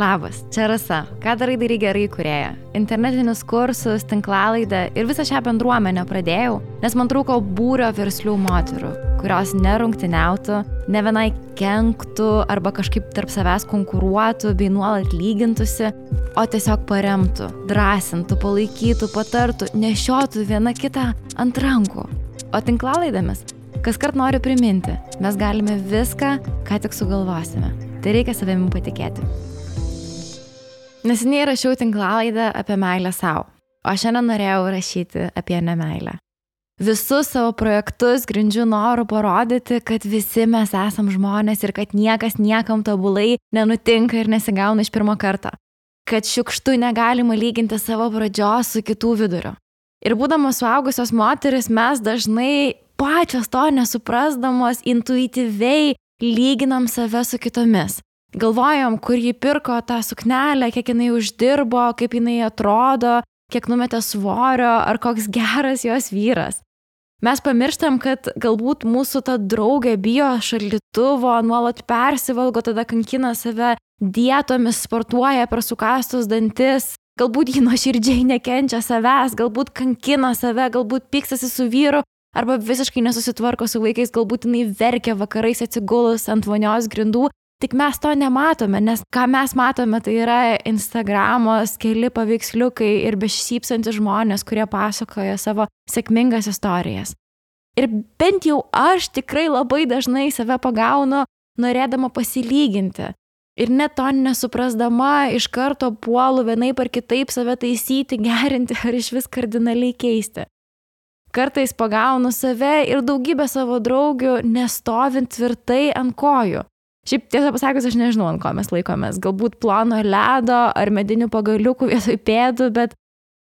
Labas, čia Rasa. Ką darai darai gerai kurėja? Internetinius kursus, tinklalaidą ir visą šią bendruomenę pradėjau, nes man trūko būrio verslių moterų, kurios nerungtiniautų, ne vienai kenktų arba kažkaip tarp savęs konkuruotų bei nuolat lygintųsi, o tiesiog paremtų, drąsintų, palaikytų, patartų, nešiotų viena kitą ant rankų. O tinklalaidėmis kas kart noriu priminti, mes galime viską, ką tik sugalvosime. Tai reikia savimi patikėti. Neseniai rašiau tinklalaidą apie meilę savo, o šiandien norėjau rašyti apie nemailę. Visus savo projektus grindžiu noru parodyti, kad visi mes esam žmonės ir kad niekas niekam tobulai nenutinka ir nesigauna iš pirmo karto. Kad šiukštu negalima lyginti savo pradžios su kitų viduriu. Ir būdamos suaugusios moteris, mes dažnai pačios to nesuprasdamos intuityviai lyginam save su kitomis. Galvojom, kur ji pirko tą suknelę, kiek jinai uždirbo, kaip jinai atrodo, kiek numetė svorio, ar koks geras jos vyras. Mes pamirštam, kad galbūt mūsų ta draugė bijo šaldytuvo, nuolat persivalgo, tada kankina save dietomis, sportuoja per sukastus dantis, galbūt ji nuoširdžiai nekenčia savęs, galbūt kankina save, galbūt pykstasi su vyru, arba visiškai nesusitvarko su vaikais, galbūt jinai verkia vakarais atsigulus ant vonios grindų Tik mes to nematome, nes ką mes matome, tai yra Instagramos keli paveiksliukai ir bešypsantis žmonės, kurie pasakoja savo sėkmingas istorijas. Ir bent jau aš tikrai labai dažnai save pagaunu, norėdama pasilyginti. Ir net to nesuprasdama iš karto puolu vienaip ar kitaip save taisyti, gerinti ar iš vis kardinaliai keisti. Kartais pagaunu save ir daugybę savo draugių nestovint tvirtai ant kojų. Šiaip tiesą pasakius, aš nežinau, ant ko mes laikomės. Galbūt plano ledo ar medinių pagaliukų vietoj pėdų, bet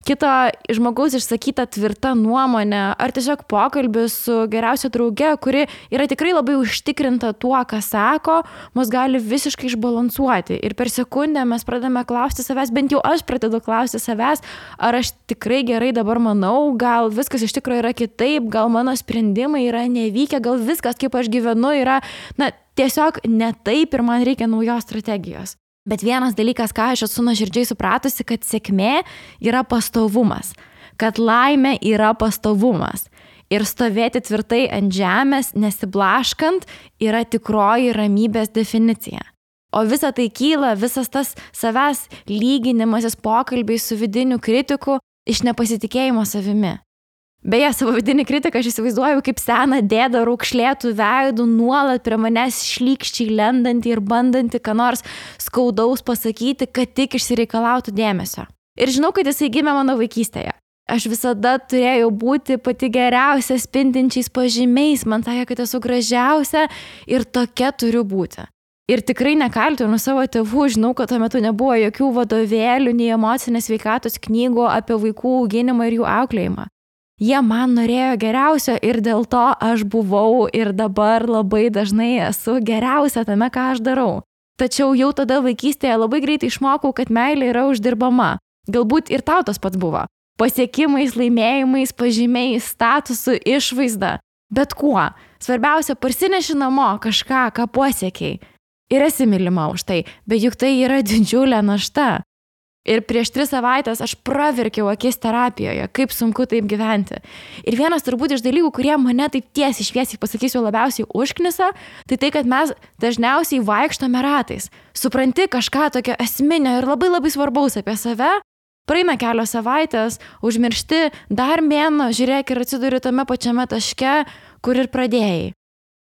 kito žmogaus išsakyta tvirta nuomonė ar tiesiog pokalbis su geriausia drauge, kuri yra tikrai labai užtikrinta tuo, ką sako, mus gali visiškai išbalansuoti. Ir per sekundę mes pradame klausti savęs, bent jau aš pradedu klausti savęs, ar aš tikrai gerai dabar manau, gal viskas iš tikrųjų yra kitaip, gal mano sprendimai yra nevykę, gal viskas, kaip aš gyvenu, yra, na, tiesiog ne taip ir man reikia naujos strategijos. Bet vienas dalykas, ką aš esu nuoširdžiai supratusi, kad sėkmė yra pastovumas, kad laimė yra pastovumas. Ir stovėti tvirtai ant žemės, nesiblaškant, yra tikroji ramybės definicija. O visa tai kyla, visas tas savęs lyginimasis pokalbiai su vidiniu kritiku iš nepasitikėjimo savimi. Beje, savo vidinį kritiką aš įsivaizduoju kaip seną dėdą raukšlėtų veidų, nuolat prie manęs šlykščiai lendantį ir bandantį ką nors skaudaus pasakyti, kad tik išsireikalautų dėmesio. Ir žinau, kad jisai gimė mano vaikystėje. Aš visada turėjau būti pati geriausia spindinčiais pažymiais, man sakė, kad esu gražiausia ir tokia turiu būti. Ir tikrai nekaltinu savo tėvų, žinau, kad tuo metu nebuvo jokių vadovėlių, nei emocinės veikatos knygų apie vaikų auginimą ir jų auklėjimą. Jie man norėjo geriausio ir dėl to aš buvau ir dabar labai dažnai esu geriausia tame, ką aš darau. Tačiau jau tada vaikystėje labai greitai išmokau, kad meilė yra uždirbama. Galbūt ir tau tas pats buvo. Pasiekimais, laimėjimais, pažymiais, statusu, išvaizda. Bet kuo. Svarbiausia, parsineši namo kažką, ką pasiekiai. Ir esi mylima už tai, bet juk tai yra didžiulė našta. Ir prieš tris savaitės aš pravirkiau akis terapijoje, kaip sunku taip gyventi. Ir vienas turbūt iš dalykų, kurie mane taip tiesiai šviesiai pasakysiu labiausiai užknisa, tai tai, kad mes dažniausiai vaikštome ratais. Supranti kažką tokio esminio ir labai labai svarbaus apie save, praeina kelios savaitės, užmiršti dar mėno, žiūrėk ir atsiduri tame pačiame taške, kur ir pradėjai.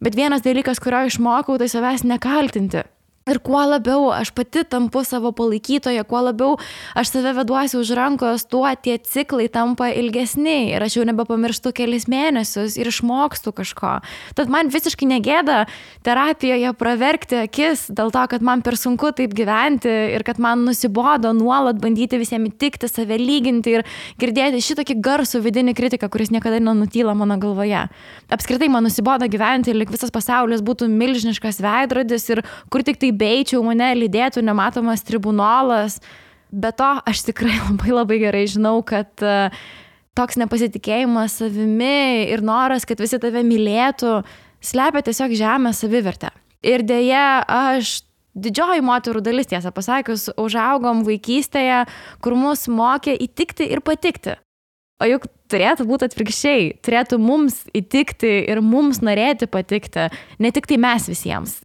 Bet vienas dalykas, kurio išmokau, tai savęs nekaltinti. Ir kuo labiau aš pati tampu savo palaikytoja, kuo labiau aš save veduosi už rankos, tuo tie ciklai tampa ilgesni ir aš jau nebepamirštu kelis mėnesius ir išmokstu kažko. Tad man visiškai negėda terapijoje praverkti akis dėl to, kad man per sunku taip gyventi ir kad man nusibodo nuolat bandyti visiems įtikti, save lyginti ir girdėti šitokį garsų vidinį kritiką, kuris niekada nenutyla mano galvoje. Apskritai man nusibodo gyventi ir lik visas pasaulis būtų milžiniškas veidrodis ir kur tik tai beičiau, mane lydėtų nematomas tribunolas. Be to, aš tikrai labai labai gerai žinau, kad uh, toks nepasitikėjimas savimi ir noras, kad visi tave mylėtų, slepia tiesiog žemę savivertę. Ir dėja, aš didžioji moterų dalis, tiesą pasakius, užaugom vaikystėje, kur mus mokė įtikti ir patikti. O juk turėtų būti atvirkščiai, turėtų mums įtikti ir mums norėti patikti, ne tik tai mes visiems.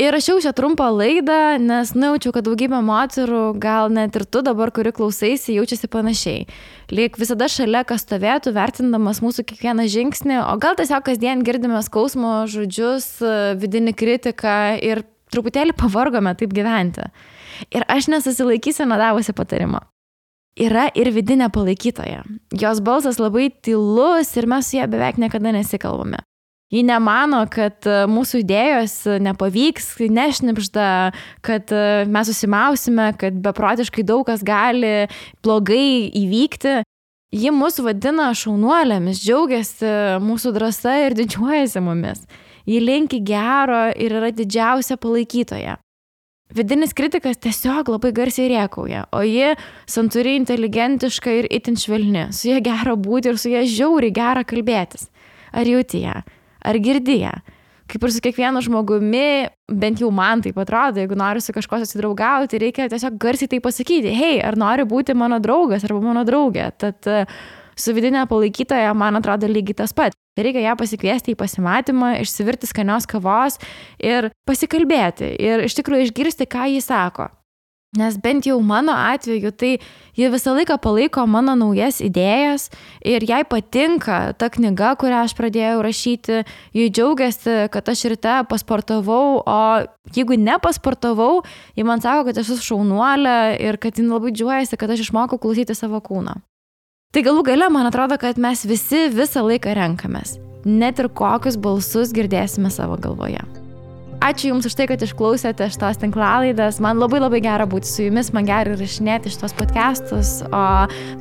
Ir rašiau šią trumpą laidą, nes nujaučiau, kad daugybė moterų, gal net ir tu dabar, kuri klausaisi, jaučiasi panašiai. Lyg visada šalia, kas stovėtų, vertindamas mūsų kiekvieną žingsnį, o gal tiesiog kasdien girdime skausmo žodžius, vidinį kritiką ir truputėlį pavargome taip gyventi. Ir aš nesusilaikysiu nadavusi patarimo yra ir vidinė palaikytoja. Jos balsas labai tylus ir mes su ją beveik niekada nesikalbame. Ji nemano, kad e, mūsų idėjos nepavyks, nešnipžda, kad e, mes susimausime, kad beprotiškai daug kas gali blogai įvykti. Ji mus vadina šaunuolėmis, džiaugiasi mūsų drąsa ir didžiuojasi mumis. Ji linki gero ir yra didžiausia palaikytoja. Vidinis kritikas tiesiog labai garsiai riekauja, o ji santūri, inteligentiška ir itin švelni. Su ja gera būti ir su ja žiauriai gera kalbėtis. Ar jauti ją? Ar girdi ją? Kaip ir su kiekvienu žmogumi, bent jau man tai atrodo, jeigu nori su kažkuo susidraugauti, reikia tiesiog garsiai tai pasakyti, hei, ar nori būti mano draugas arba mano draugė. Tad su vidinė palaikytoja, man atrodo, lygiai tas pats. Reikia ją pasikviesti į pasimatymą, išsivirti skanios kavos ir pasikalbėti ir iš tikrųjų išgirsti, ką jis sako. Nes bent jau mano atveju, tai ji visą laiką palaiko mano naujas idėjas ir jai patinka ta knyga, kurią aš pradėjau rašyti, ji džiaugiasi, kad aš ryte pasportavau, o jeigu nepasportavau, ji man sako, kad esu šaunuolė ir kad ji labai džiuojasi, kad aš išmokau klausyti savo kūną. Tai galų gale, man atrodo, kad mes visi visą laiką renkamės, net ir kokius balsus girdėsime savo galvoje. Ačiū Jums už tai, kad išklausėte šitos tinklalaidas. Man labai labai gera būti su Jumis, man gera rašinėti šitos podcastus, o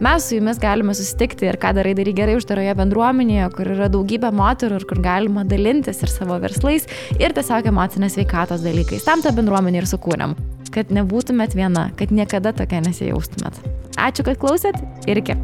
mes su Jumis galime susitikti ir ką darai darai gerai uždaroje bendruomenėje, kur yra daugybė moterų ir kur galima dalintis ir savo verslais ir tiesiog emocinės veikatos dalykais. Tam tą bendruomenę ir sukūrėm, kad nebūtumėt viena, kad niekada tokia nesijaustumėt. Ačiū, kad klausėt ir iki.